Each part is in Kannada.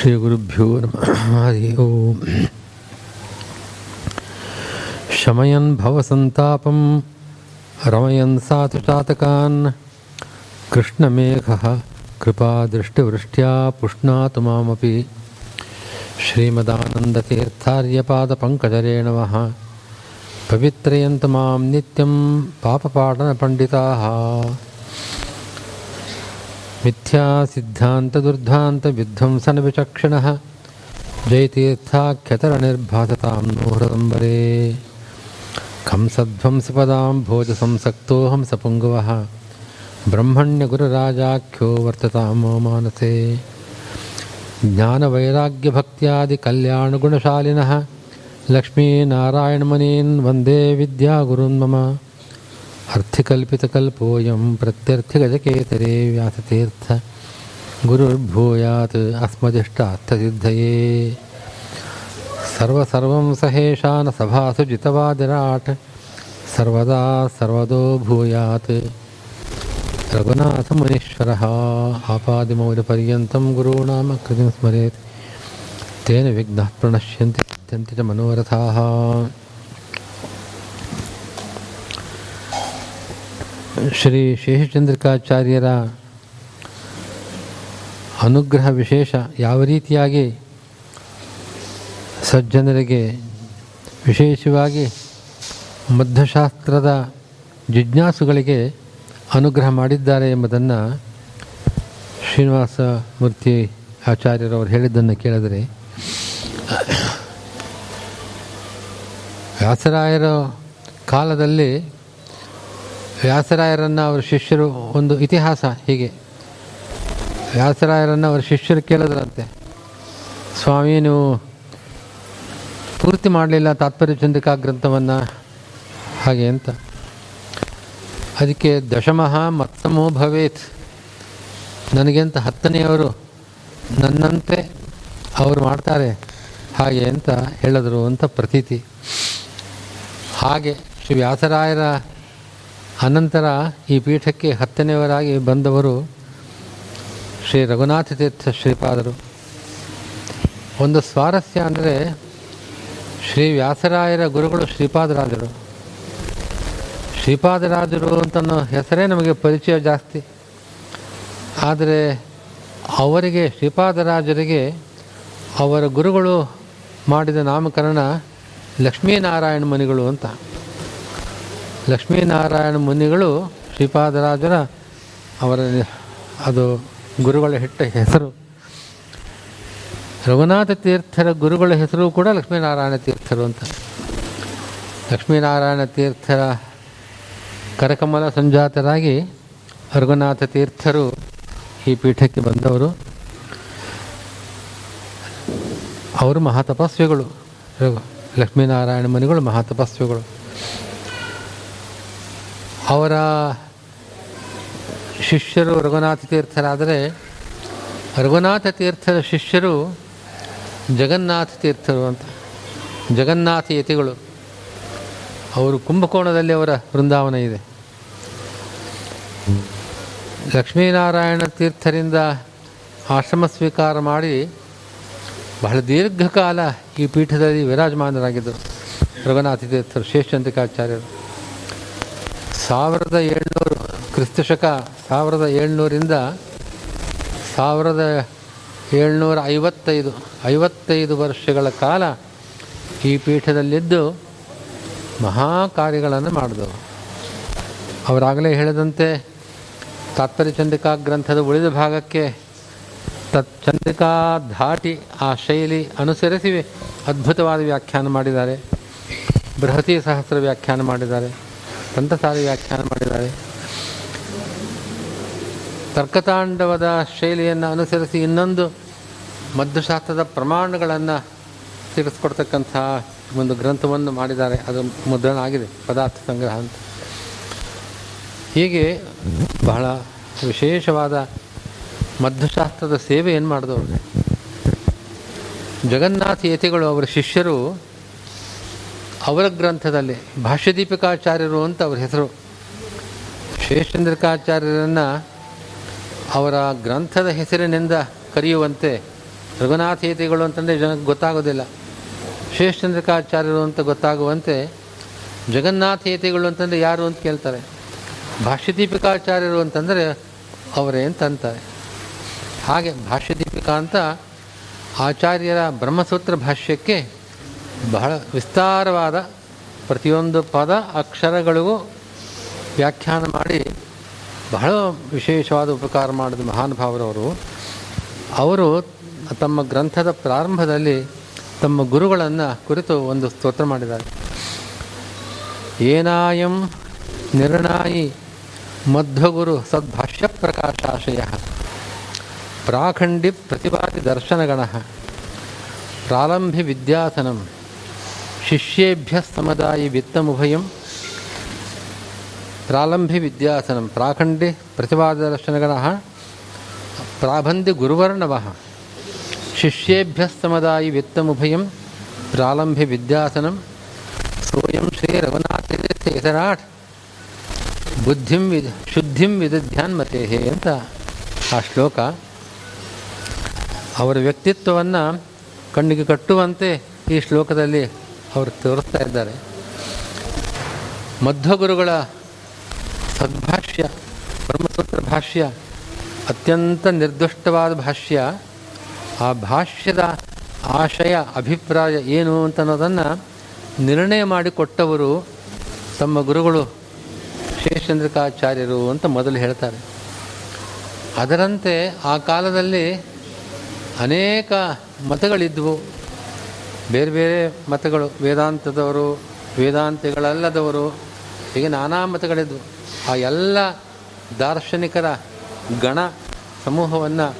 श्रीगुरुभ्यो नमः। हरि ओम्। शमयन् भवसन्तापं रमयन् सातु चातकान् कृष्णमेघः कृपादृष्टिवृष्ट्या पुष्णातु मामपि। श्रीमदानन्दतीर्थार्यपादपङ्कजरेणवः पवित्रयन्तु मां नित्यं पापपाटनपण्डिताः मिथ्यासिद्धान्तदुर्धान्तविध्वंसनविचक्षणः जयतीर्थाख्यतरनिर्भासतां नो हृदम्बरे कंसध्वंसपदां भोजसंसक्तो हंसपुङ्गवः ब्रह्मण्यगुरुराजाख्यो वर्ततां मम मानसे। ज्ञानवैराग्यभक्त्यादिकल्याणगुणशालिनः। लक्ष्मीनारायणमनीन् वन्दे विद्यागुरुन् मम अर्थिकल्पितकल्पोऽयं प्रत्यर्थिगजकेतरे व्यासतीर्थ गुरुर्भूयात् अस्मदिष्टार्थसिद्धये। सर्वसर्वं सहेशान सभासु जितवादिराट् सर्वदा सर्वदो भूयात्। रघुनाथमुनीश्वरः आपादिमौलिपर्यन्तं गुरूणां कृतिं स्मरेत्। तेन विघ्नः प्रणश्यन्ति च मनोरथाः ಶ್ರೀ ಶೇಷಚಂದ್ರಿಕಾಚಾರ್ಯರ ಅನುಗ್ರಹ ವಿಶೇಷ ಯಾವ ರೀತಿಯಾಗಿ ಸಜ್ಜನರಿಗೆ ವಿಶೇಷವಾಗಿ ಮಧ್ಯಶಾಸ್ತ್ರದ ಜಿಜ್ಞಾಸುಗಳಿಗೆ ಅನುಗ್ರಹ ಮಾಡಿದ್ದಾರೆ ಎಂಬುದನ್ನು ಶ್ರೀನಿವಾಸ ಮೂರ್ತಿ ಆಚಾರ್ಯರವರು ಹೇಳಿದ್ದನ್ನು ಕೇಳಿದರೆ, ವ್ಯಾಸರಾಯರ ಕಾಲದಲ್ಲಿ ವ್ಯಾಸರಾಯರನ್ನು ಅವರ ಶಿಷ್ಯರು ಒಂದು ಇತಿಹಾಸ ಹೀಗೆ. ವ್ಯಾಸರಾಯರನ್ನು ಅವರ ಶಿಷ್ಯರು ಕೇಳಿದ್ರಂತೆ, ಸ್ವಾಮಿ, ನೀವು ಪೂರ್ತಿ ಮಾಡಲಿಲ್ಲ ತಾತ್ಪರ್ಯ ಚಂದ್ರಿಕಾ ಗ್ರಂಥವನ್ನು ಹಾಗೆ ಅಂತ. ಅದಕ್ಕೆ ದಶಮಃ ಮತ್ತಮೋ ಭವೇತ್. ನನಗೆಂತ ಹತ್ತನೆಯವರು ನನ್ನಂತೆ ಅವರು ಮಾಡ್ತಾರೆ ಹಾಗೆ ಅಂತ ಹೇಳಿದ್ರು ಅಂತ ಪ್ರತೀತಿ. ಹಾಗೆ ಶ್ರೀ ವ್ಯಾಸರಾಯರ ಅನಂತರ ಈ ಪೀಠಕ್ಕೆ ಹತ್ತನೆಯವರಾಗಿ ಬಂದವರು ಶ್ರೀ ರಘುನಾಥ ತೀರ್ಥ ಶ್ರೀಪಾದರು. ಒಂದು ಸ್ವಾರಸ್ಯ ಅಂದರೆ ಶ್ರೀ ವ್ಯಾಸರಾಯರ ಗುರುಗಳು ಶ್ರೀಪಾದರಾಜರು ಶ್ರೀಪಾದರಾಜರು ಅಂತನೋ ಹೆಸರೇ ನಮಗೆ ಪರಿಚಯ ಜಾಸ್ತಿ. ಆದರೆ ಅವರಿಗೆ ಶ್ರೀಪಾದರಾಜರಿಗೆ ಅವರ ಗುರುಗಳು ಮಾಡಿದ ನಾಮಕರಣ ಲಕ್ಷ್ಮೀನಾರಾಯಣ ಮನಿಗಳು ಅಂತ. ಲಕ್ಷ್ಮೀನಾರಾಯಣ ಮುನಿಗಳು ಶ್ರೀಪಾದರಾಜರ ಅವರ ಅದು ಗುರುಗಳ ಹಿಟ್ಟ ಹೆಸರು. ರಘುನಾಥ ತೀರ್ಥರ ಗುರುಗಳ ಹೆಸರು ಕೂಡ ಲಕ್ಷ್ಮೀನಾರಾಯಣ ತೀರ್ಥರು ಅಂತ. ಲಕ್ಷ್ಮೀನಾರಾಯಣ ತೀರ್ಥರ ಕರಕಮಲ ಸಂಜಾತರಾಗಿ ರಘುನಾಥ ತೀರ್ಥರು ಈ ಪೀಠಕ್ಕೆ ಬಂದವರು. ಅವರು ಮಹಾತಪಸ್ವಿಗಳು. ಲಕ್ಷ್ಮೀನಾರಾಯಣ ಮುನಿಗಳು ಮಹಾತಪಸ್ವಿಗಳು. ಅವರ ಶಿಷ್ಯರು ರಘುನಾಥ ತೀರ್ಥರಾದರೆ ರಘುನಾಥ ತೀರ್ಥರ ಶಿಷ್ಯರು ಜಗನ್ನಾಥ ತೀರ್ಥರು ಅಂತ. ಜಗನ್ನಾಥ ಯತಿಗಳು. ಅವರು ಕುಂಭಕೋಣದಲ್ಲಿ ಅವರ ಬೃಂದಾವನ ಇದೆ. ಲಕ್ಷ್ಮೀನಾರಾಯಣ ತೀರ್ಥರಿಂದ ಆಶ್ರಮ ಸ್ವೀಕಾರ ಮಾಡಿ ಬಹಳ ದೀರ್ಘಕಾಲ ಈ ಪೀಠದಲ್ಲಿ ವಿರಾಜಮಾನರಾಗಿದ್ದರು. ರಘುನಾಥ ತೀರ್ಥರು ಶೇಷಚಂದ್ರಿಕಾಚಾರ್ಯರು ಸಾವಿರದ ಏಳ್ನೂರು ಕ್ರಿಸ್ತಶಕ ಸಾವಿರದ ಏಳ್ನೂರಿಂದ ಸಾವಿರದ ಏಳ್ನೂರ ಐವತ್ತೈದು ಐವತ್ತೈದು ವರ್ಷಗಳ ಕಾಲ ಈ ಪೀಠದಲ್ಲಿದ್ದು ಮಹಾ ಕಾರ್ಯಗಳನ್ನು ಮಾಡಿದವು. ಅವರಾಗಲೇ ಹೇಳಿದಂತೆ ತಾತ್ಪರ್ಯ ಚಂದ್ರಿಕಾ ಗ್ರಂಥದ ಉಳಿದ ಭಾಗಕ್ಕೆ ತತ್ ಧಾಟಿ ಆ ಶೈಲಿ ಅನುಸರಿಸಿ ಅದ್ಭುತವಾದ ವ್ಯಾಖ್ಯಾನ ಮಾಡಿದ್ದಾರೆ. ಬೃಹತಿ ಸಹಸ್ರ ವ್ಯಾಖ್ಯಾನ ಮಾಡಿದ್ದಾರೆ. ತಂತ್ರಸಾರಿ ವ್ಯಾಖ್ಯಾನ ಮಾಡಿದ್ದಾರೆ? ತರ್ಕತಾಂಡವದ ಶೈಲಿಯನ್ನು ಅನುಸರಿಸಿ ಇನ್ನೊಂದು ಮದ್ದುಶಾಸ್ತ್ರದ ಪ್ರಮಾಣಗಳನ್ನು ತಿಳಿಸ್ಕೊಡ್ತಕ್ಕಂಥ ಒಂದು ಗ್ರಂಥವನ್ನು ಮಾಡಿದ್ದಾರೆ. ಅದು ಮುದ್ರಣ ಆಗಿದೆ ಪದಾರ್ಥ ಸಂಗ್ರಹ ಅಂತ. ಹೀಗೆ ಬಹಳ ವಿಶೇಷವಾದ ಮದ್ದುಶಾಸ್ತ್ರದ ಸೇವೆ ಏನು ಮಾಡಿದವರು? ಜಗನ್ನಾಥ ಯತಿಗಳು ಅವರ ಶಿಷ್ಯರು ಅವರ ಗ್ರಂಥದಲ್ಲಿ ಭಾಷ್ಯದೀಪಿಕಾಚಾರ್ಯರು ಅಂತ ಅವರ ಹೆಸರು. ಶೇಷಚಂದ್ರಿಕಾಚಾರ್ಯರನ್ನು ಅವರ ಗ್ರಂಥದ ಹೆಸರಿನಿಂದ ಕರೆಯುವಂತೆ ರಘುನಾಥೇತಿಗಳು ಅಂತಂದರೆ ಜನಕ್ಕೆ ಗೊತ್ತಾಗೋದಿಲ್ಲ. ಶೇಷಚಂದ್ರಿಕಾಚಾರ್ಯರು ಅಂತ ಗೊತ್ತಾಗುವಂತೆ ಜಗನ್ನಾಥೇತಿಗಳು ಅಂತಂದರೆ ಯಾರು ಅಂತ ಕೇಳ್ತಾರೆ. ಭಾಷ್ಯದೀಪಿಕಾಚಾರ್ಯರು ಅಂತಂದರೆ ಅವರೇ ಅಂತ ಅಂತಾರೆ. ಹಾಗೆ ಭಾಷ್ಯದೀಪಿಕಾ ಅಂತ ಆಚಾರ್ಯರ ಬ್ರಹ್ಮಸೂತ್ರ ಭಾಷ್ಯಕ್ಕೆ ಬಹಳ ವಿಸ್ತಾರವಾದ ಪ್ರತಿಯೊಂದು ಪದ ಅಕ್ಷರಗಳಿಗೂ ವ್ಯಾಖ್ಯಾನ ಮಾಡಿ ಬಹಳ ವಿಶೇಷವಾದ ಉಪಕಾರ ಮಾಡಿದ ಮಹಾನುಭಾವರವರು. ಅವರು ತಮ್ಮ ಗ್ರಂಥದ ಪ್ರಾರಂಭದಲ್ಲಿ ತಮ್ಮ ಗುರುಗಳನ್ನು ಕುರಿತು ಒಂದು ಸ್ತೋತ್ರ ಮಾಡಿದ್ದಾರೆ. ಏನಾಯಂ ನಿರ್ಣಾಯಿ ಮಧ್ವಗುರು ಸದ್ಭಾಷ್ಯ ಪ್ರಕಾಶಾಶಯ. ಪ್ರಾಖಂಡಿ ಪ್ರತಿಪಾದಿ ದರ್ಶನಗಣ ಪ್ರಾರಂಭಿ ವಿದ್ಯಾಸನಂ ಶಿಷ್ಯೇಭ್ಯ ಸಮದಾಯಿ ವಿತ್ತಮುಭಯಂ ಪ್ರಾರಂಭಿ ವಿದ್ಯಾಸನಂ ಪ್ರಾಖಂಡಿ ಪ್ರತಿಪಾದ ದರ್ಶನಗಣ ಪ್ರಾಬಂಧಿ ಗುರುವರ್ಣವ ಶಿಷ್ಯೇಭ್ಯ ಸಮದಾಯಿ ವಿತ್ತಮುಭಯಂ ಪ್ರಾರಂಭಿ ವಿದ್ಯಾಸನಂ ಸೋಯಂ ಶ್ರೀ ರಘುನಾಥರಾಟ್ ಬುದ್ಧಿಂ ವಿದ ಶುದ್ಧಿಂ ವಿದಧ್ಯಾನ್ಮತೆ ಅಂತ ಆ ಶ್ಲೋಕ ಅವರ ವ್ಯಕ್ತಿತ್ವವನ್ನು ಕಣ್ಣಿಗೆ ಕಟ್ಟುವಂತೆ ಈ ಶ್ಲೋಕದಲ್ಲಿ ಅವರು ತೋರಿಸ್ತಾ ಇದ್ದಾರೆ. ಮಧ್ವಗುರುಗಳ ಸದ್ಭಾಷ್ಯ, ಬ್ರಹ್ಮಸೂತ್ರ ಭಾಷ್ಯ, ಅತ್ಯಂತ ನಿರ್ದುಷ್ಟವಾದ ಭಾಷ್ಯ. ಆ ಭಾಷ್ಯದ ಆಶಯ, ಅಭಿಪ್ರಾಯ ಏನು ಅಂತ ಅನ್ನೋದನ್ನು ನಿರ್ಣಯ ಮಾಡಿಕೊಟ್ಟವರು ತಮ್ಮ ಗುರುಗಳು ಶೇಷಚಂದ್ರಿಕಾಚಾರ್ಯರು ಅಂತ ಮೊದಲು ಹೇಳ್ತಾರೆ. ಅದರಂತೆ ಆ ಕಾಲದಲ್ಲಿ ಅನೇಕ ಮತಗಳಿದ್ವು. ಬೇರೆ ಬೇರೆ ಮತಗಳು, ವೇದಾಂತದವರು, ವೇದಾಂತಿಗಳಲ್ಲದವರು, ಹೀಗೆ ನಾನಾ ಮತಗಳಿದ್ವು. ಆ ಎಲ್ಲ ದಾರ್ಶನಿಕರ ಗಣ ಸಮೂಹವನ್ನು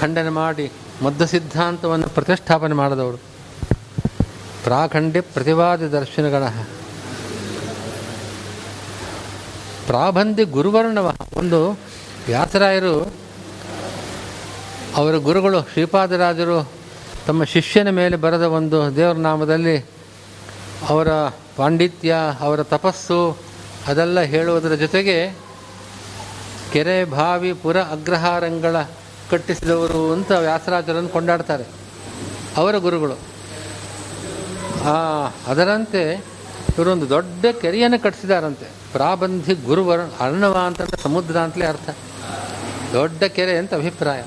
ಖಂಡನೆ ಮಾಡಿ, ಮದ್ದ ಸಿದ್ಧಾಂತವನ್ನು ಪ್ರತಿಷ್ಠಾಪನೆ ಮಾಡಿದವರು. ಪ್ರಾಖಂಡ್ಯ ಪ್ರತಿವಾದಿ ದರ್ಶನಗಣ. ಪ್ರಾಬಂಧಿ ಗುರುವರ್ಣವ. ಒಂದು ವ್ಯಾಸರಾಯರು, ಅವರ ಗುರುಗಳು ಶ್ರೀಪಾದರಾಜರು ತಮ್ಮ ಶಿಷ್ಯನ ಮೇಲೆ ಬರೆದ ಒಂದು ದೇವರ ನಾಮದಲ್ಲಿ ಅವರ ಪಾಂಡಿತ್ಯ, ಅವರ ತಪಸ್ಸು, ಅದೆಲ್ಲ ಹೇಳುವುದರ ಜೊತೆಗೆ ಕೆರೆ ಬಾವಿ ಪುರ ಅಗ್ರಹಾರಂಗಳ ಕಟ್ಟಿಸಿದವರು ಅಂತ ವ್ಯಾಸರಾಜರನ್ನು ಕೊಂಡಾಡ್ತಾರೆ. ಅವರ ಗುರುಗಳು. ಅದರಂತೆ ಇವರೊಂದು ದೊಡ್ಡ ಕೆರೆಯನ್ನು ಕಟ್ಟಿಸಿದಾರಂತೆ. ಪ್ರಾಬಂಧಿ ಗುರುವರ ಅರ್ಣವ ಅಂತಂದರೆ ಸಮುದ್ರ ಅಂತಲೇ ಅರ್ಥ. ದೊಡ್ಡ ಕೆರೆ ಅಂತ ಅಭಿಪ್ರಾಯ.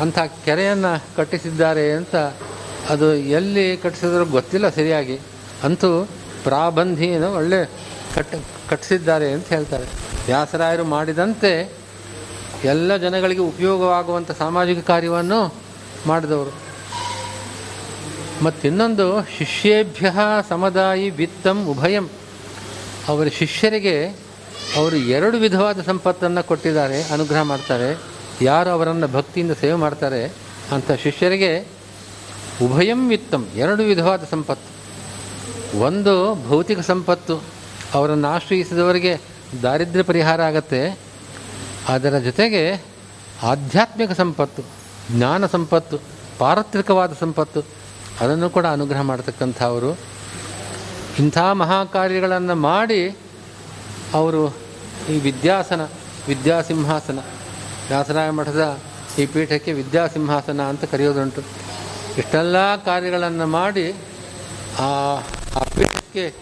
ಅಂಥ ಕೆರೆಯನ್ನು ಕಟ್ಟಿಸಿದ್ದಾರೆ ಅಂತ ಅದು ಎಲ್ಲಿ ಕಟ್ಟಿಸಿದ್ರು ಗೊತ್ತಿಲ್ಲ ಸರಿಯಾಗಿ. ಅಂತೂ ಪ್ರಾಬಂಧಿಯನ್ನು ಒಳ್ಳೆ ಕಟ್ಟ, ಕಟ್ಟಿಸಿದ್ದಾರೆ ಅಂತ ಹೇಳ್ತಾರೆ. ವ್ಯಾಸರಾಯರು ಮಾಡಿದಂತೆ ಎಲ್ಲ ಜನಗಳಿಗೆ ಉಪಯೋಗವಾಗುವಂಥ ಸಾಮಾಜಿಕ ಕಾರ್ಯವನ್ನು ಮಾಡಿದವರು. ಮತ್ತಿನ್ನೊಂದು, ಶಿಷ್ಯೇಭ್ಯ ಸಮದಾಯಿ ವಿತ್ತಂ ಉಭಯಂ. ಅವರ ಶಿಷ್ಯರಿಗೆ ಅವರು ಎರಡು ವಿಧವಾದ ಸಂಪತ್ತನ್ನು ಕೊಟ್ಟಿದ್ದಾರೆ, ಅನುಗ್ರಹ ಮಾಡ್ತಾರೆ. ಯಾರು ಅವರನ್ನು ಭಕ್ತಿಯಿಂದ ಸೇವೆ ಮಾಡ್ತಾರೆ ಅಂಥ ಶಿಷ್ಯರಿಗೆ ಉಭಯಂ ವಿತ್ತಂ, ಎರಡು ವಿಧವಾದ ಸಂಪತ್ತು. ಒಂದು ಭೌತಿಕ ಸಂಪತ್ತು, ಅವರನ್ನು ಆಶ್ರಯಿಸಿದವರಿಗೆ ದಾರಿದ್ರ್ಯ ಪರಿಹಾರ ಆಗತ್ತೆ. ಅದರ ಜೊತೆಗೆ ಆಧ್ಯಾತ್ಮಿಕ ಸಂಪತ್ತು, ಜ್ಞಾನ ಸಂಪತ್ತು, ಪಾರತ್ರಿಕವಾದ ಸಂಪತ್ತು, ಅದನ್ನು ಕೂಡ ಅನುಗ್ರಹ ಮಾಡ್ತಕ್ಕಂಥವರು. ಇಂಥ ಮಹಾಕಾರ್ಯಗಳನ್ನು ಮಾಡಿ ಅವರು ಈ ವಿದ್ಯಾಸನ, ವಿದ್ಯಾಸಿಂಹಾಸನ ವ್ಯಾಸರಾಯ ಮಠದ ಈ ಪೀಠಕ್ಕೆ ವಿದ್ಯಾಸಿಂಹಾಸನ ಅಂತ ಕರೆಯೋದುಂಟು. ಇಷ್ಟೆಲ್ಲ ಕಾರ್ಯಗಳನ್ನು ಮಾಡಿ ಆ ಆ ಪೀಠಕ್ಕೆ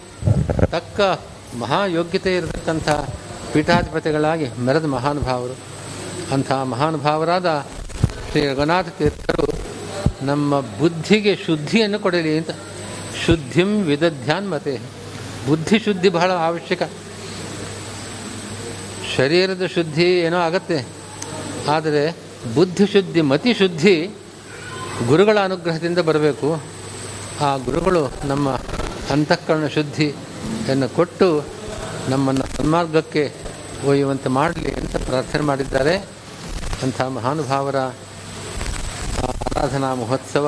ತಕ್ಕ ಮಹಾಯೋಗ್ಯತೆ ಇರತಕ್ಕಂಥ ಪೀಠಾಧಿಪತಿಗಳಾಗಿ ಮೆರೆದ ಮಹಾನುಭಾವರು. ಅಂಥ ಮಹಾನುಭಾವರಾದ ಶ್ರೀ ರಘುನಾಥ ತೀರ್ಥರು ನಮ್ಮ ಬುದ್ಧಿಗೆ ಶುದ್ಧಿಯನ್ನು ಕೊಡಲಿ ಅಂತ. ಶುದ್ಧಿಂ ವಿದಧ್ಯಾನ್ಮತೆ ಬುದ್ಧಿ ಶುದ್ಧಿ ಬಹಳ ಅವಶ್ಯಕ. ಶರೀರದ ಶುದ್ಧಿ ಏನೋ ಆಗತ್ತೆ. ಆದರೆ ಬುದ್ಧಿ ಶುದ್ಧಿ, ಮತಿ ಶುದ್ಧಿ ಗುರುಗಳ ಅನುಗ್ರಹದಿಂದ ಬರಬೇಕು. ಆ ಗುರುಗಳು ನಮ್ಮ ಅಂತಃಕರಣ ಶುದ್ಧಿಯನ್ನು ಕೊಟ್ಟು ನಮ್ಮನ್ನು ಸನ್ಮಾರ್ಗಕ್ಕೆ ಒಯ್ಯುವಂತೆ ಮಾಡಲಿ ಅಂತ ಪ್ರಾರ್ಥನೆ ಮಾಡಿದ್ದಾರೆ. ಅಂಥ ಮಹಾನುಭಾವರ ಆರಾಧನಾ ಮಹೋತ್ಸವ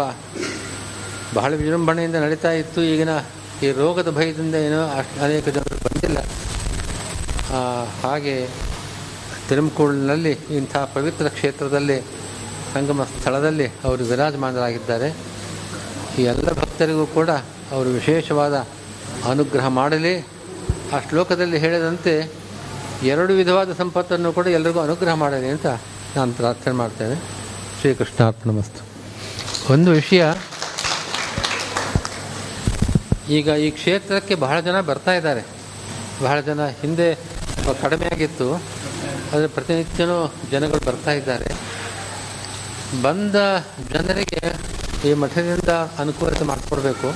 ಬಹಳ ವಿಜೃಂಭಣೆಯಿಂದ ನಡೀತಾ ಇತ್ತು. ಈಗಿನ ಈ ರೋಗದ ಭಯದಿಂದ ಏನೋ ಅನೇಕ ಜನರು ಬಂದಿಲ್ಲ. ಹಾಗೆ ತಿರುಮಕೂಳಿನಲ್ಲಿ ಇಂಥ ಪವಿತ್ರ ಕ್ಷೇತ್ರದಲ್ಲಿ, ಸಂಗಮ ಸ್ಥಳದಲ್ಲಿ ಅವರು ವಿರಾಜಮಾನರಾಗಿದ್ದಾರೆ. ಈ ಎಲ್ಲ ಭಕ್ತರಿಗೂ ಕೂಡ ಅವರು ವಿಶೇಷವಾದ ಅನುಗ್ರಹ ಮಾಡಲಿ. ಆ ಶ್ಲೋಕದಲ್ಲಿ ಹೇಳಿದಂತೆ ಎರಡು ವಿಧವಾದ ಸಂಪತ್ತನ್ನು ಕೂಡ ಎಲ್ಲರಿಗೂ ಅನುಗ್ರಹ ಮಾಡಲಿ ಅಂತ ನಾನು ಪ್ರಾರ್ಥನೆ ಮಾಡ್ತೇನೆ. ಶ್ರೀಕೃಷ್ಣಾರ್ಪಣ ಮಸ್ತು. ಒಂದು ವಿಷಯ, ಈಗ ಈ ಕ್ಷೇತ್ರಕ್ಕೆ ಬಹಳ ಜನ ಬರ್ತಾ ಇದ್ದಾರೆ. ಬಹಳ ಜನ ಹಿಂದೆ ಸ್ವಲ್ಪ ಕಡಿಮೆ ಆಗಿತ್ತು ಆದರೆ ಪ್ರತಿನಿತ್ಯನೂ ಜನಗಳು ಬರ್ತಾ ಇದ್ದಾರೆ. ಬಂದ ಜನರಿಗೆ ಈ ಮಠದಿಂದ ಅನುಕೂಲತೆ ಮಾಡಿಕೊಡ್ಬೇಕು.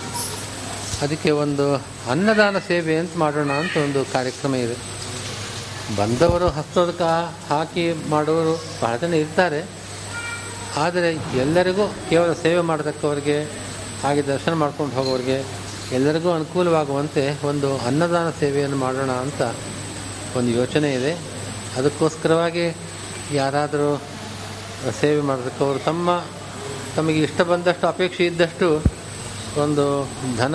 ಅದಕ್ಕೆ ಒಂದು ಅನ್ನದಾನ ಸೇವೆ ಅಂತ ಮಾಡೋಣ ಅಂತ ಒಂದು ಕಾರ್ಯಕ್ರಮ ಇದೆ. ಬಂದವರು ಹಸ್ತೋದಕ ಹಾಕಿ ಮಾಡುವವರು ಬಹಳ ಜನ ಇರ್ತಾರೆ. ಆದರೆ ಎಲ್ಲರಿಗೂ ಕೇವಲ ಸೇವೆ ಮಾಡತಕ್ಕವರಿಗೆ, ಹಾಗೆ ದರ್ಶನ ಮಾಡ್ಕೊಂಡು ಹೋಗೋರಿಗೆ ಎಲ್ಲರಿಗೂ ಅನುಕೂಲವಾಗುವಂತೆ ಒಂದು ಅನ್ನದಾನ ಸೇವೆಯನ್ನು ಮಾಡೋಣ ಅಂತ ಒಂದು ಯೋಚನೆ ಇದೆ. ಅದಕ್ಕೋಸ್ಕರವಾಗಿ ಯಾರಾದರೂ ಸೇವೆ ಮಾಡತಕ್ಕವರು ತಮ್ಮ, ತಮಗೆ ಇಷ್ಟ ಬಂದಷ್ಟು, ಅಪೇಕ್ಷೆ ಇದ್ದಷ್ಟು ಒಂದು ಧನ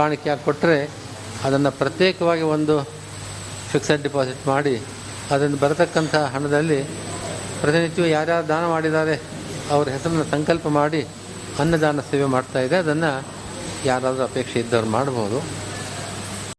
ಕಾಣಿಕೆಯಾಗಿ ಕೊಟ್ಟರೆ ಅದನ್ನು ಪ್ರತ್ಯೇಕವಾಗಿ ಒಂದು ಫಿಕ್ಸೆಡ್ ಡಿಪಾಸಿಟ್ ಮಾಡಿ ಅದನ್ನು ಬರತಕ್ಕಂಥ ಹಣದಲ್ಲಿ ಪ್ರತಿನಿತ್ಯವೂ ಯಾರ್ಯಾರು ದಾನ ಮಾಡಿದ್ದಾರೆ, ಅವ್ರ ಹೆಸರನ್ನು ಸಂಕಲ್ಪ ಮಾಡಿ ಅನ್ನದಾನ ಸೇವೆ ಮಾಡ್ತಾ ಇದೆ. ಅದನ್ನು ಯಾರಾದರೂ ಅಪೇಕ್ಷೆ ಇದ್ದವ್ರು ಮಾಡ್ಬೋದು.